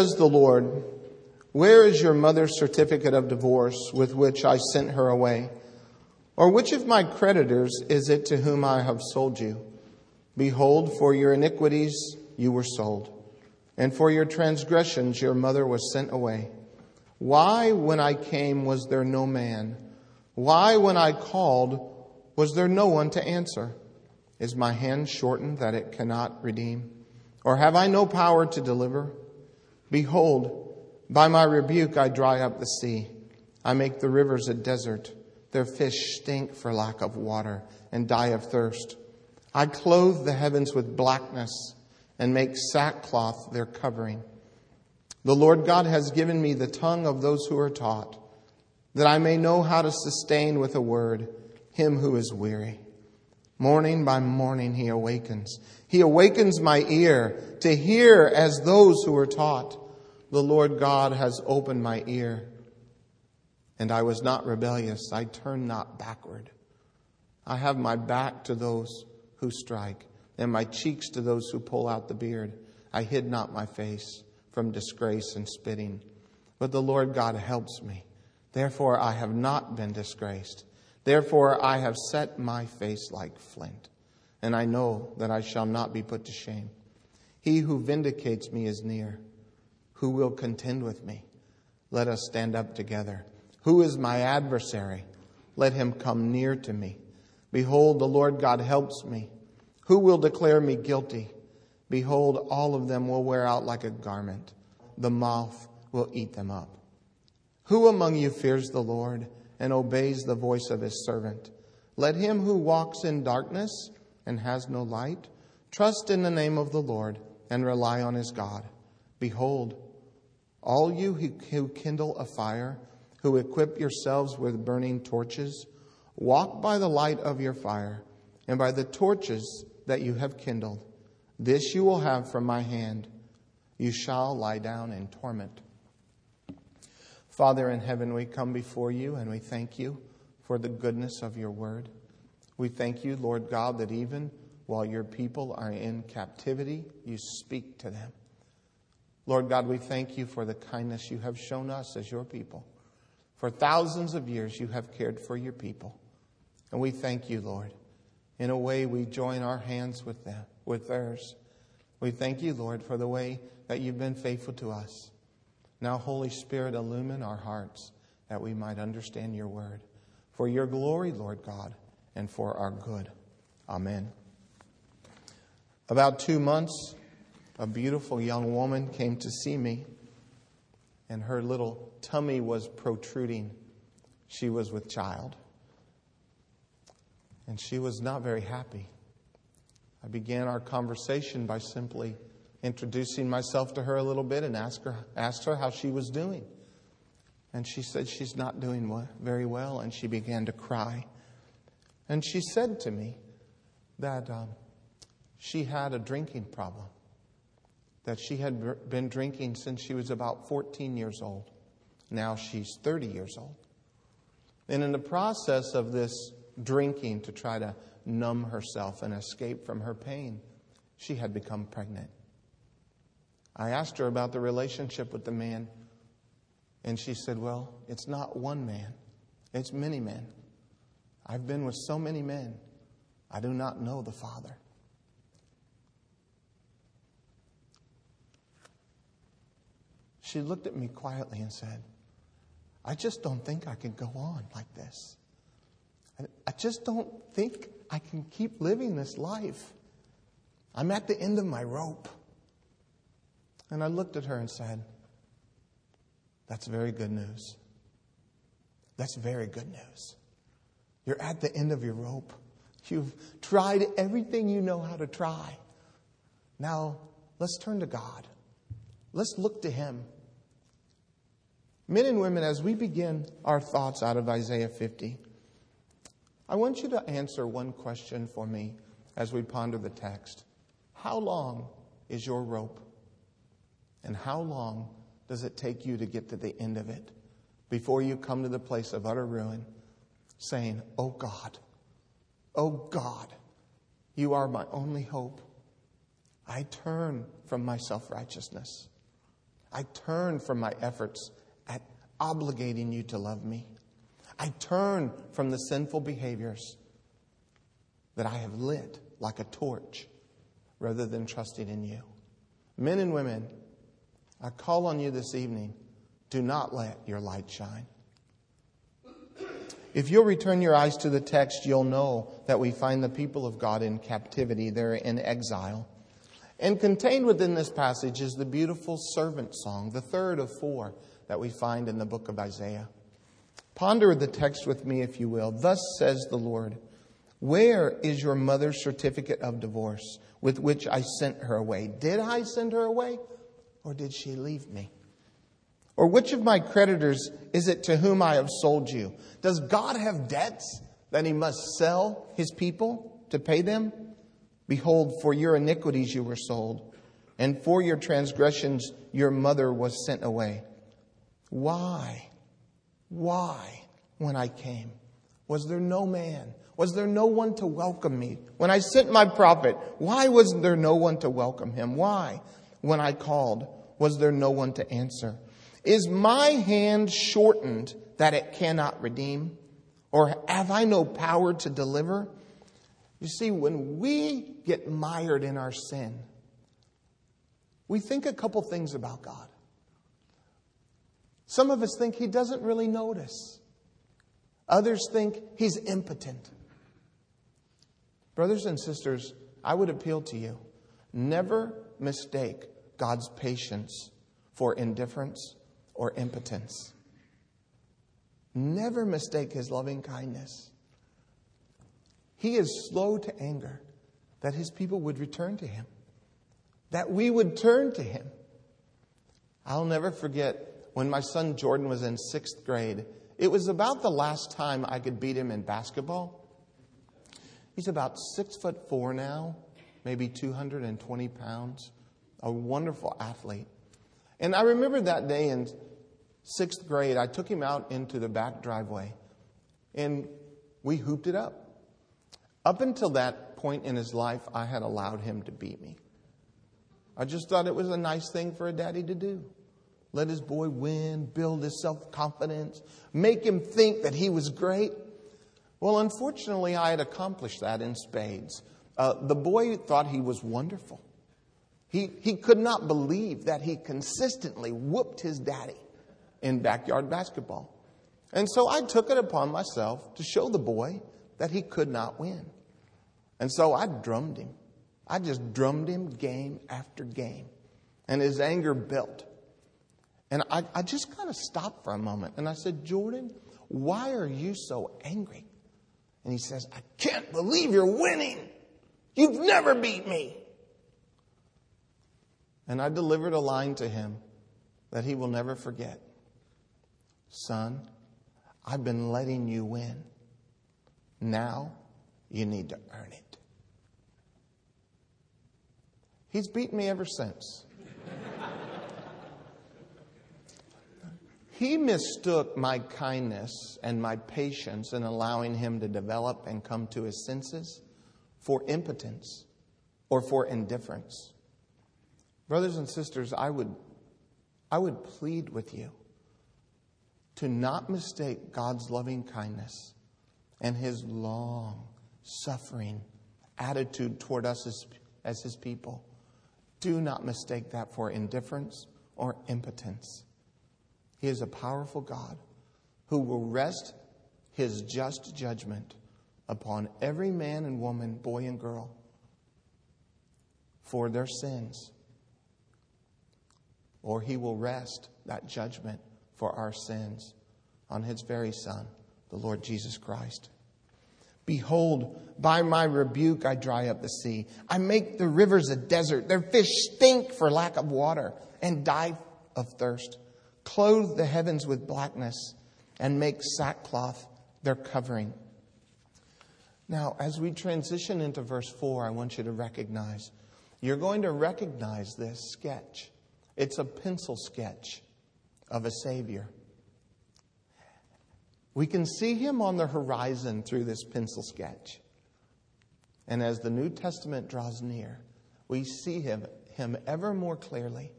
says the Lord, Where is your mother's certificate of divorce with which I sent her away? Or which of my creditors is it to whom I have sold you? Behold, for your iniquities you were sold, and for your transgressions your mother was sent away. Why, when I came, was there no man? Why, when I called, was there no one to answer? Is my hand shortened that it cannot redeem? Or have I no power to deliver? Behold, by my rebuke I dry up the sea. I make the rivers a desert. Their fish stink for lack of water and die of thirst. I clothe the heavens with blackness and make sackcloth their covering. The Lord God has given me the tongue of those who are taught, that I may know how to sustain with a word him who is weary. Morning by morning he awakens. He awakens my ear to hear as those who are taught. The Lord God has opened my ear. And I was not rebellious. I turned not backward. I have my back to those who strike, and my cheeks to those who pull out the beard. I hid not my face from disgrace and spitting. But the Lord God helps me. Therefore I have not been disgraced. Therefore I have set my face like flint, and I know that I shall not be put to shame. He who vindicates me is near. Who will contend with me? Let us stand up together. Who is my adversary? Let him come near to me. Behold, the Lord God helps me. Who will declare me guilty? Behold, all of them will wear out like a garment. The moth will eat them up. Who among you fears the Lord and obeys the voice of his servant? Let him who walks in darkness and has no light trust in the name of the Lord and rely on his God. Behold, all you who kindle a fire, who equip yourselves with burning torches, walk by the light of your fire and by the torches that you have kindled. This you will have from my hand. You shall lie down in torment. Father in heaven, we come before you and we thank you for the goodness of your word. We thank you, Lord God, that even while your people are in captivity, you speak to them. Lord God, we thank you for the kindness you have shown us as your people. For thousands of years, you have cared for your people. And we thank you, Lord. In a way, we join our hands with them with theirs. We thank you, Lord, for the way that you've been faithful to us. Now, Holy Spirit, illumine our hearts that we might understand your word. For your glory, Lord God, and for our good. Amen. About two months, a beautiful young woman came to see me, and her little tummy was protruding. She was with child. And she was not very happy. I began our conversation by simply introducing myself to her a little bit and asked her, asked her how she was doing. And she said she's not doing very well, and she began to cry. And she said to me that um, she had a drinking problem, that she had been drinking since she was about 14 years old. Now she's 30 years old. And in the process of this drinking to try to numb herself and escape from her pain, she had become pregnant. I asked her about the relationship with the man, and she said, Well, it's not one man, it's many men. I've been with so many men, I do not know the Father. She looked at me quietly and said, I just don't think I can go on like this. I just don't think I can keep living this life. I'm at the end of my rope. And I looked at her and said, That's very good news. That's very good news. You're at the end of your rope. You've tried everything you know how to try. Now, let's turn to God. Let's look to Him. Men and women, as we begin our thoughts out of Isaiah 50, I want you to answer one question for me as we ponder the text. How long is your rope? And how long does it take you to get to the end of it before you come to the place of utter ruin, saying, Oh God, oh God, you are my only hope. I turn from my self righteousness. I turn from my efforts at obligating you to love me. I turn from the sinful behaviors that I have lit like a torch rather than trusting in you. Men and women, I call on you this evening do not let your light shine. If you'll return your eyes to the text, you'll know that we find the people of God in captivity. They're in exile. And contained within this passage is the beautiful servant song, the third of four that we find in the book of Isaiah. Ponder the text with me, if you will. Thus says the Lord Where is your mother's certificate of divorce with which I sent her away? Did I send her away, or did she leave me? Or which of my creditors is it to whom I have sold you? Does God have debts that he must sell his people to pay them? Behold, for your iniquities you were sold, and for your transgressions your mother was sent away. Why? Why, when I came? Was there no man? Was there no one to welcome me? When I sent my prophet, why was there no one to welcome him? Why, when I called, was there no one to answer? Is my hand shortened that it cannot redeem? Or have I no power to deliver? You see, when we get mired in our sin, we think a couple things about God. Some of us think he doesn't really notice. Others think he's impotent. Brothers and sisters, I would appeal to you never mistake God's patience for indifference or impotence. Never mistake his loving kindness. He is slow to anger that his people would return to him, that we would turn to him. I'll never forget when my son Jordan was in sixth grade. It was about the last time I could beat him in basketball. He's about six foot four now, maybe 220 pounds, a wonderful athlete. And I remember that day in sixth grade, I took him out into the back driveway and we hooped it up. Up until that point in his life, I had allowed him to beat me. I just thought it was a nice thing for a daddy to do. Let his boy win, build his self confidence, make him think that he was great. Well, unfortunately, I had accomplished that in spades. Uh, the boy thought he was wonderful. He, he could not believe that he consistently whooped his daddy in backyard basketball. And so I took it upon myself to show the boy that he could not win. And so I drummed him. I just drummed him game after game. And his anger built. And I, I just kind of stopped for a moment and I said, Jordan, why are you so angry? And he says, I can't believe you're winning. You've never beat me. And I delivered a line to him that he will never forget. Son, I've been letting you win. Now you need to earn it. He's beaten me ever since. He mistook my kindness and my patience in allowing him to develop and come to his senses for impotence or for indifference. Brothers and sisters, I would, I would plead with you to not mistake God's loving kindness and his long suffering attitude toward us as, as his people. Do not mistake that for indifference or impotence. He is a powerful God who will rest his just judgment upon every man and woman, boy and girl, for their sins. Or he will rest that judgment for our sins on his very Son, the Lord Jesus Christ. Behold, by my rebuke I dry up the sea. I make the rivers a desert. Their fish stink for lack of water and die of thirst clothe the heavens with blackness, and make sackcloth their covering. Now, as we transition into verse 4, I want you to recognize you're going to recognize this sketch. It's a pencil sketch of a Savior. We can see him on the horizon through this pencil sketch. And as the New Testament draws near, we see him, him ever more clearly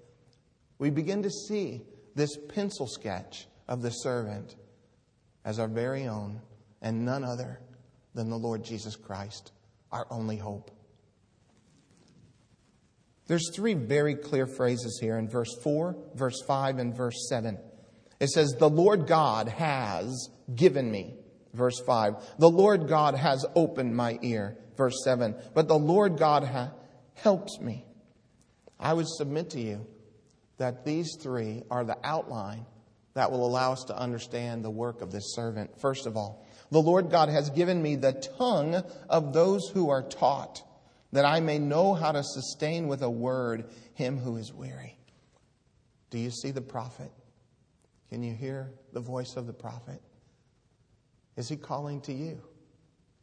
we begin to see this pencil sketch of the servant as our very own and none other than the Lord Jesus Christ, our only hope. There's three very clear phrases here in verse 4, verse 5, and verse 7. It says, The Lord God has given me. Verse 5. The Lord God has opened my ear. Verse 7. But the Lord God ha- helps me. I would submit to you that these three are the outline that will allow us to understand the work of this servant. First of all, the Lord God has given me the tongue of those who are taught, that I may know how to sustain with a word him who is weary. Do you see the prophet? Can you hear the voice of the prophet? Is he calling to you?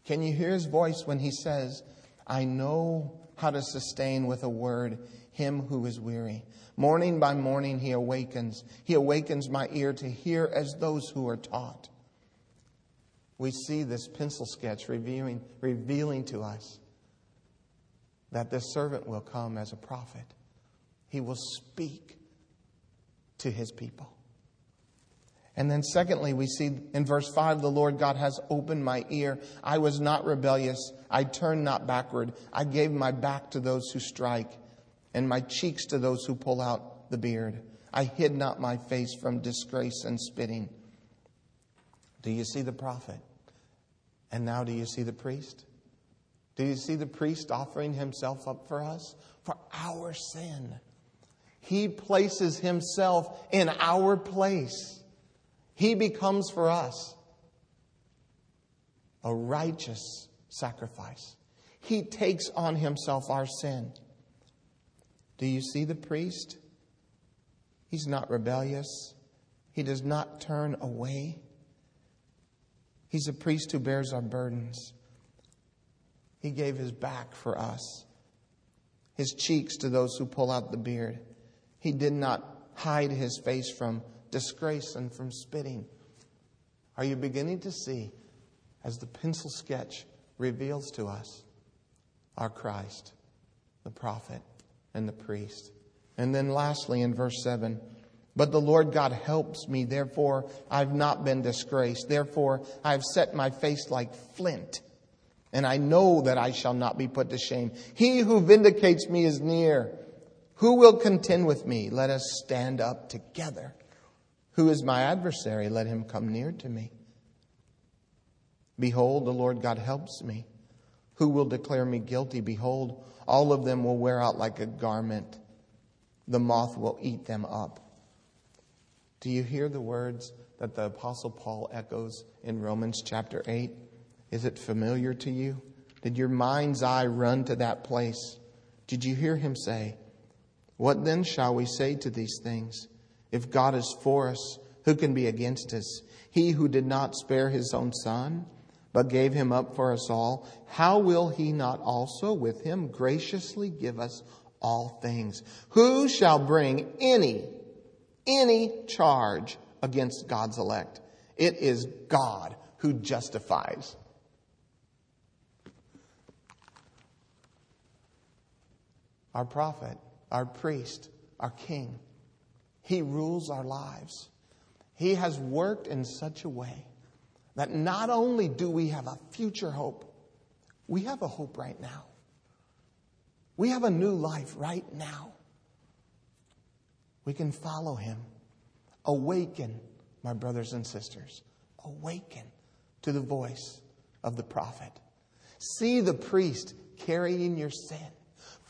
Can you hear his voice when he says, I know how to sustain with a word him who is weary? Morning by morning he awakens. He awakens my ear to hear as those who are taught we see this pencil sketch revealing, revealing to us that this servant will come as a prophet. He will speak to his people. And then, secondly, we see in verse 5 the Lord God has opened my ear. I was not rebellious. I turned not backward. I gave my back to those who strike, and my cheeks to those who pull out the beard. I hid not my face from disgrace and spitting. Do you see the prophet? And now, do you see the priest? Do you see the priest offering himself up for us? For our sin. He places himself in our place. He becomes for us a righteous sacrifice. He takes on himself our sin. Do you see the priest? He's not rebellious. He does not turn away. He's a priest who bears our burdens. He gave his back for us, his cheeks to those who pull out the beard. He did not hide his face from disgrace and from spitting. Are you beginning to see, as the pencil sketch reveals to us, our Christ, the prophet, and the priest? And then lastly, in verse 7, but the Lord God helps me. Therefore, I've not been disgraced. Therefore, I've set my face like flint. And I know that I shall not be put to shame. He who vindicates me is near. Who will contend with me? Let us stand up together. Who is my adversary? Let him come near to me. Behold, the Lord God helps me. Who will declare me guilty? Behold, all of them will wear out like a garment. The moth will eat them up. Do you hear the words that the Apostle Paul echoes in Romans chapter 8? Is it familiar to you? Did your mind's eye run to that place? Did you hear him say, What then shall we say to these things? If God is for us, who can be against us? He who did not spare his own son, but gave him up for us all, how will he not also with him graciously give us all things? Who shall bring any any charge against God's elect. It is God who justifies. Our prophet, our priest, our king, he rules our lives. He has worked in such a way that not only do we have a future hope, we have a hope right now. We have a new life right now. We can follow him. Awaken, my brothers and sisters. Awaken to the voice of the prophet. See the priest carrying your sin.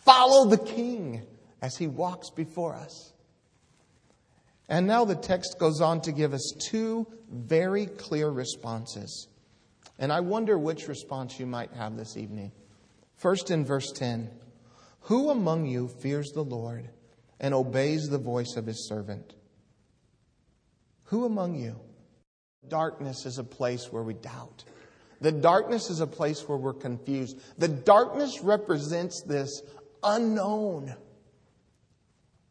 Follow the king as he walks before us. And now the text goes on to give us two very clear responses. And I wonder which response you might have this evening. First, in verse 10 Who among you fears the Lord and obeys the voice of his servant. Who among you? Darkness is a place where we doubt. The darkness is a place where we're confused. The darkness represents this unknown.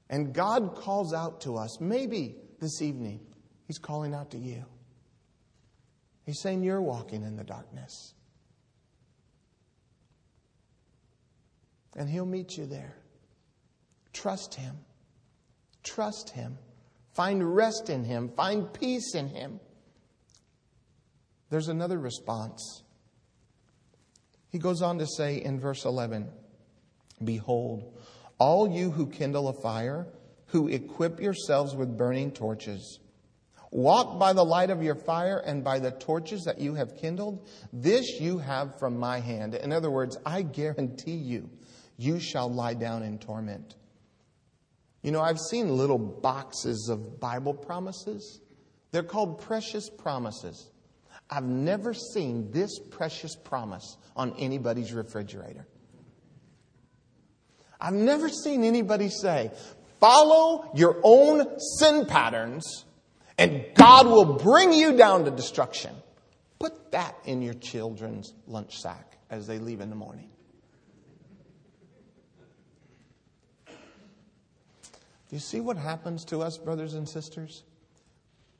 And God calls out to us, maybe this evening, He's calling out to you. He's saying, You're walking in the darkness. And He'll meet you there. Trust Him. Trust Him. Find rest in Him. Find peace in Him. There's another response. He goes on to say in verse 11 Behold, all you who kindle a fire, who equip yourselves with burning torches, walk by the light of your fire and by the torches that you have kindled. This you have from my hand. In other words, I guarantee you, you shall lie down in torment. You know, I've seen little boxes of Bible promises. They're called precious promises. I've never seen this precious promise on anybody's refrigerator. I've never seen anybody say, follow your own sin patterns and God will bring you down to destruction. Put that in your children's lunch sack as they leave in the morning. Do you see what happens to us, brothers and sisters?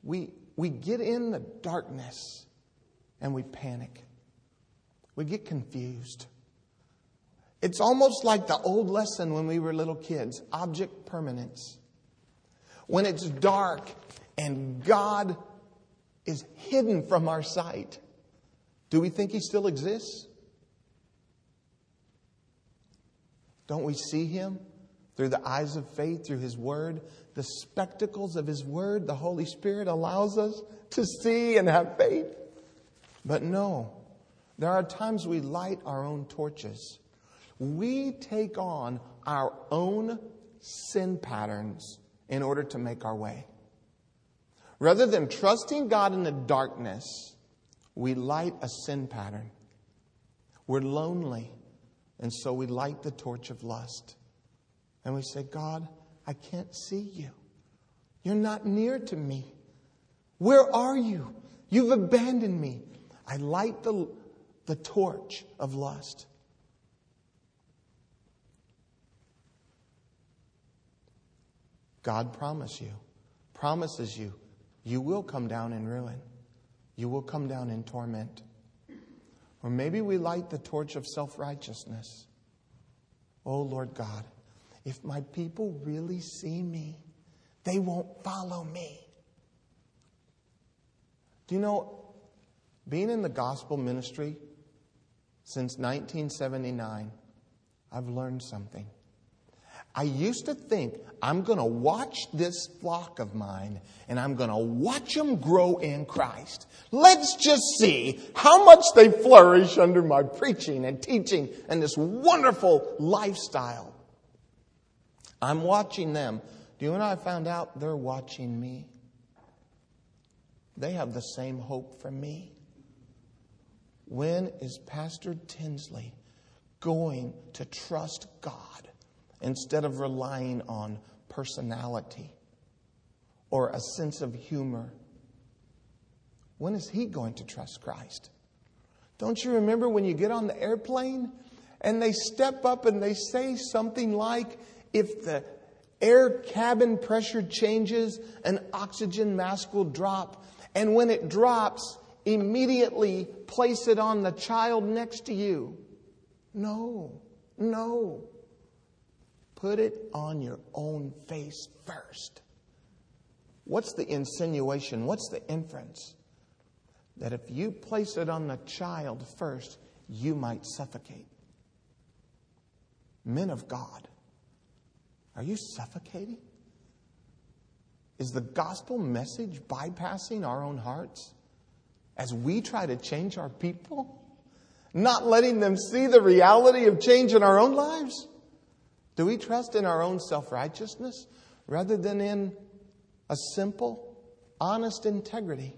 We, we get in the darkness and we panic. We get confused. It's almost like the old lesson when we were little kids object permanence. When it's dark and God is hidden from our sight, do we think He still exists? Don't we see Him through the eyes of faith, through His Word? The spectacles of His Word, the Holy Spirit allows us to see and have faith. But no, there are times we light our own torches. We take on our own sin patterns in order to make our way. Rather than trusting God in the darkness, we light a sin pattern. We're lonely, and so we light the torch of lust. And we say, God, I can't see you. You're not near to me. Where are you? You've abandoned me. I light the, the torch of lust. God promise you, promises you, you will come down in ruin. You will come down in torment. Or maybe we light the torch of self righteousness. Oh, Lord God, if my people really see me, they won't follow me. Do you know, being in the gospel ministry since 1979, I've learned something. I used to think I'm going to watch this flock of mine and I'm going to watch them grow in Christ. Let's just see how much they flourish under my preaching and teaching and this wonderful lifestyle. I'm watching them. Do you know I found out? They're watching me. They have the same hope for me. When is Pastor Tinsley going to trust God instead of relying on personality or a sense of humor? When is he going to trust Christ? Don't you remember when you get on the airplane and they step up and they say something like, if the air cabin pressure changes, an oxygen mask will drop. And when it drops, immediately place it on the child next to you. No, no. Put it on your own face first. What's the insinuation? What's the inference? That if you place it on the child first, you might suffocate. Men of God, are you suffocating? Is the gospel message bypassing our own hearts? as we try to change our people, not letting them see the reality of change in our own lives? Do we trust in our own self righteousness rather than in a simple, honest integrity?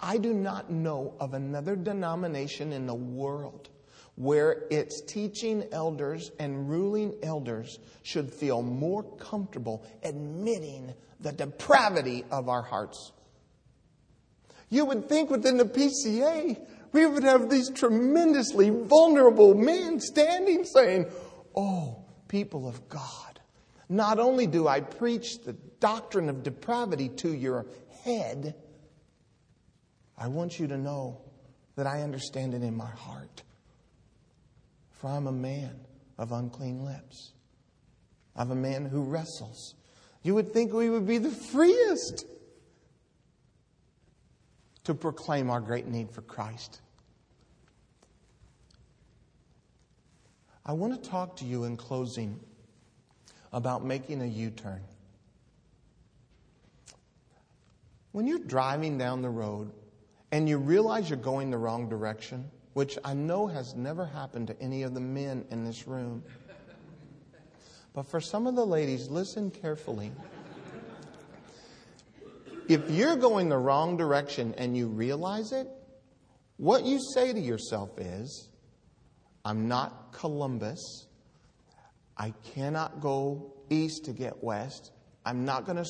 I do not know of another denomination in the world where its teaching elders and ruling elders should feel more comfortable admitting the depravity of our hearts. You would think within the PCA, we would have these tremendously vulnerable men standing saying, Oh, people of God, not only do I preach the doctrine of depravity to your head, I want you to know that I understand it in my heart. For I'm a man of unclean lips. I'm a man who wrestles You would think we would be the freest to proclaim our great need for Christ. I want to talk to you in closing about making a U turn. When you're driving down the road and you realize you're going the wrong direction, which I know has never happened to any of the men in this room, but for some of the ladies, listen carefully. If you're going the wrong direction and you realize it, what you say to yourself is, I'm not Columbus. I cannot go east to get west. I'm not going to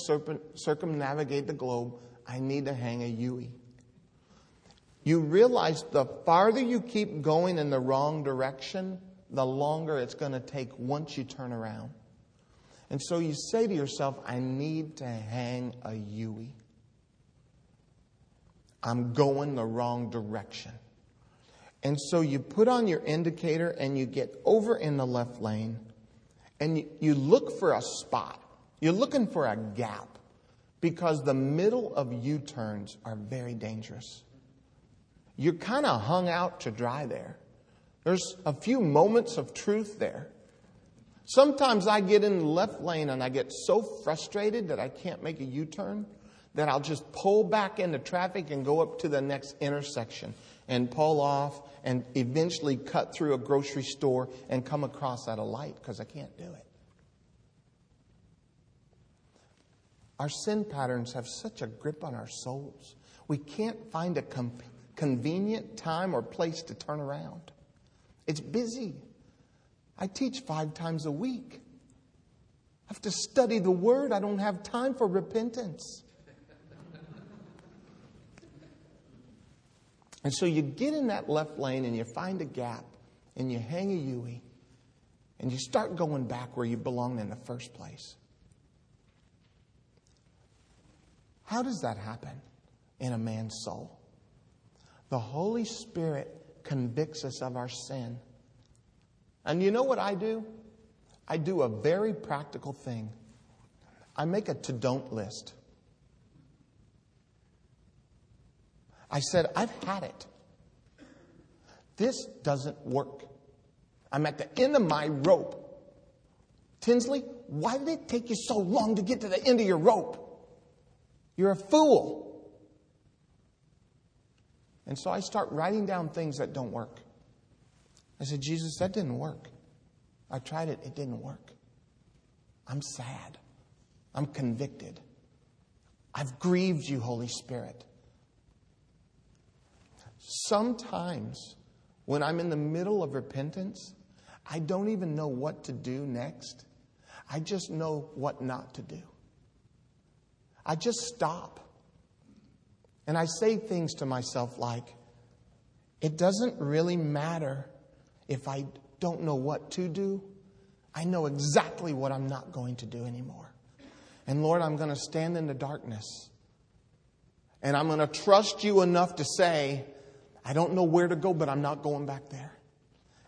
circumnavigate the globe. I need to hang a U-ey. You realize the farther you keep going in the wrong direction, the longer it's going to take once you turn around. And so you say to yourself, I need to hang a U-ey. I'm going the wrong direction. And so you put on your indicator and you get over in the left lane and you, look for a spot. You're looking for a gap because the middle of U turns are very dangerous. You're kind of hung out to dry there. There's a few moments of truth there. Sometimes I get in the left lane and I get so frustrated that I can't make a U turn that I'll just pull back into traffic and go up to the next intersection and pull off and eventually cut through a grocery store and come across at a light because I can't do it. Our sin patterns have such a grip on our souls. We can't find a com- convenient time or place to turn around. It's busy. I teach five times a week. I have to study the Word. I don't have time for repentance. And so you get in that left lane and you find a gap and you hang a U-ey and you start going back where you belonged in the first place. How does that happen in a man's soul? The Holy Spirit convicts us of our sin. And you know what I do? I do a very practical thing. I make a to don't list. I said, I've had it. This doesn't work. I'm at the end of my rope. Tinsley, why did it take you so long to get to the end of your rope? You're a fool. And so I start writing down things that don't work. I said, Jesus, that didn't work. I tried it, it didn't work. I'm sad. I'm convicted. I've grieved you, Holy Spirit. Sometimes when I'm in the middle of repentance, I don't even know what to do next. I just know what not to do. I just stop. And I say things to myself like, it doesn't really matter if I don't know what to do. I know exactly what I'm not going to do anymore. And Lord, I'm going to stand in the darkness. And I'm going to trust you enough to say, I don't know where to go, but I'm not going back there.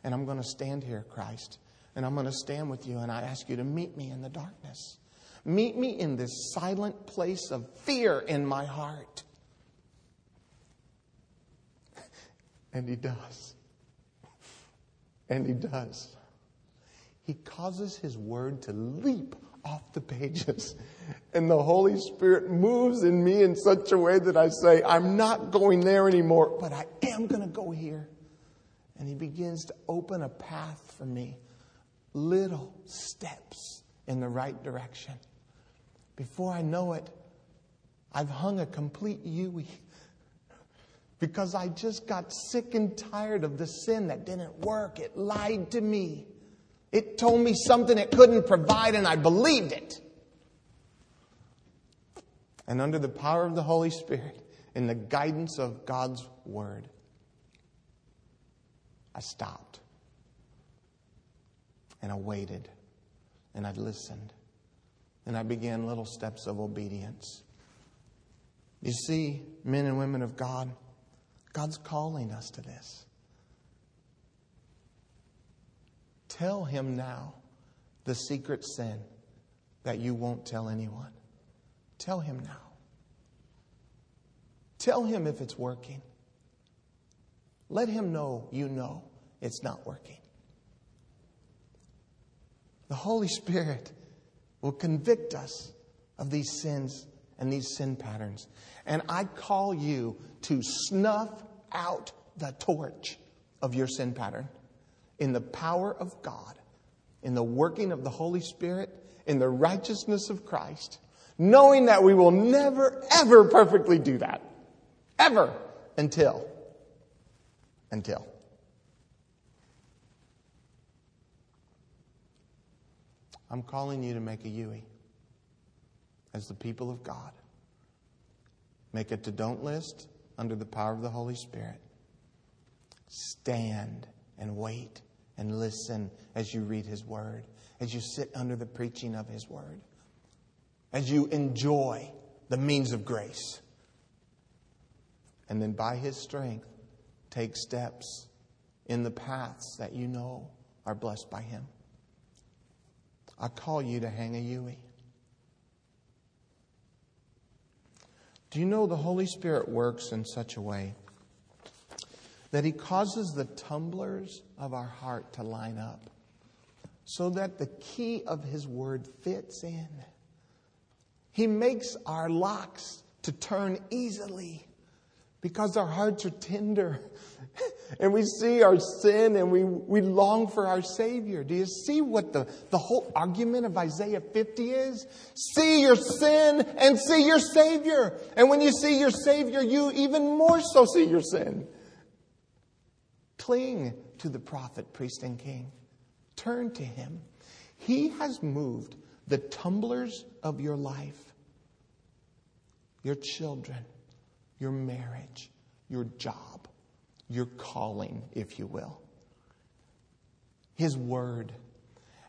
And I'm going to stand here, Christ. And I'm going to stand with you. And I ask you to meet me in the darkness. Meet me in this silent place of fear in my heart. And he does. And he does. He causes his word to leap off the pages. And the Holy Spirit moves in me in such a way that I say, I'm not going there anymore, but I am going to go here. And He begins to open a path for me, little steps in the right direction. Before I know it, I've hung a complete U-ey because I just got sick and tired of the sin that didn't work. It lied to me. It told me something it couldn't provide, and I believed it. And under the power of the Holy Spirit, in the guidance of God's Word, I stopped. And I waited. And I listened. And I began little steps of obedience. You see, men and women of God, God's calling us to this. Tell him now the secret sin that you won't tell anyone. Tell him now. Tell him if it's working. Let him know you know it's not working. The Holy Spirit will convict us of these sins and these sin patterns. And I call you to snuff out the torch of your sin pattern in the power of God, in the working of the Holy Spirit, in the righteousness of Christ, knowing that we will never, ever perfectly do that. Ever until, until I'm calling you to make a U-ey as the people of God. Make a to don't list under the power of the Holy Spirit. Stand and wait and listen as you read His Word, as you sit under the preaching of His Word, as you enjoy the means of grace. And then by His strength, take steps in the paths that you know are blessed by Him. I call you to hang a U-ey. Do you know the Holy Spirit works in such a way that He causes the tumblers of our heart to line up so that the key of His Word fits in? He makes our locks to turn easily because our hearts are tender and we see our sin and we, we long for our Savior. Do you see what the, the whole argument of Isaiah 50 is? See your sin and see your Savior. And when you see your Savior, you even more so see your sin. Cling to the prophet, priest, and king. Turn to him. He has moved the tumblers of your life, your children, your marriage, your job, your calling, if you will. His word.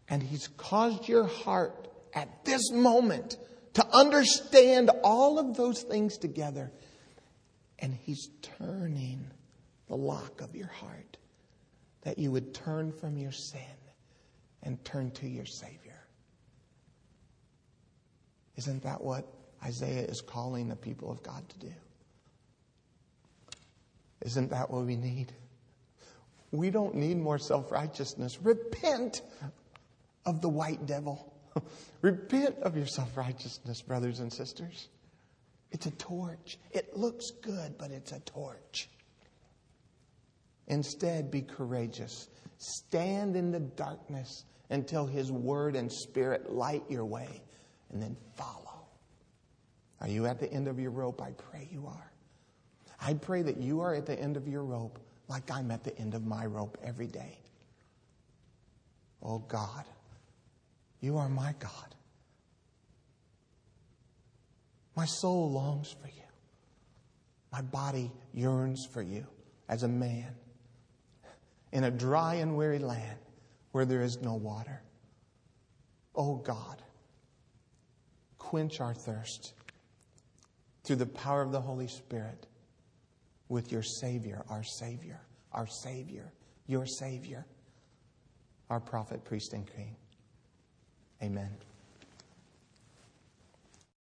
And He's caused your heart at this moment to understand all of those things together. And He's turning the lock of your heart that you would turn from your sin and turn to your Savior. Isn't that what Isaiah is calling the people of God to do? Isn't that what we need? We don't need more self righteousness. Repent of the white devil. Repent of your self righteousness, brothers and sisters. It's a torch. It looks good, but it's a torch. Instead, be courageous. Stand in the darkness until His word and spirit light your way, and then follow. Are you at the end of your rope? I pray you are. I pray that you are at the end of your rope like I'm at the end of my rope every day. Oh God, you are my God. My soul longs for you. My body yearns for you as a man in a dry and weary land where there is no water. Oh God, quench our thirst through the power of the Holy Spirit with your Savior, our Savior, our Savior, your Savior, our prophet, priest, and king. Amen.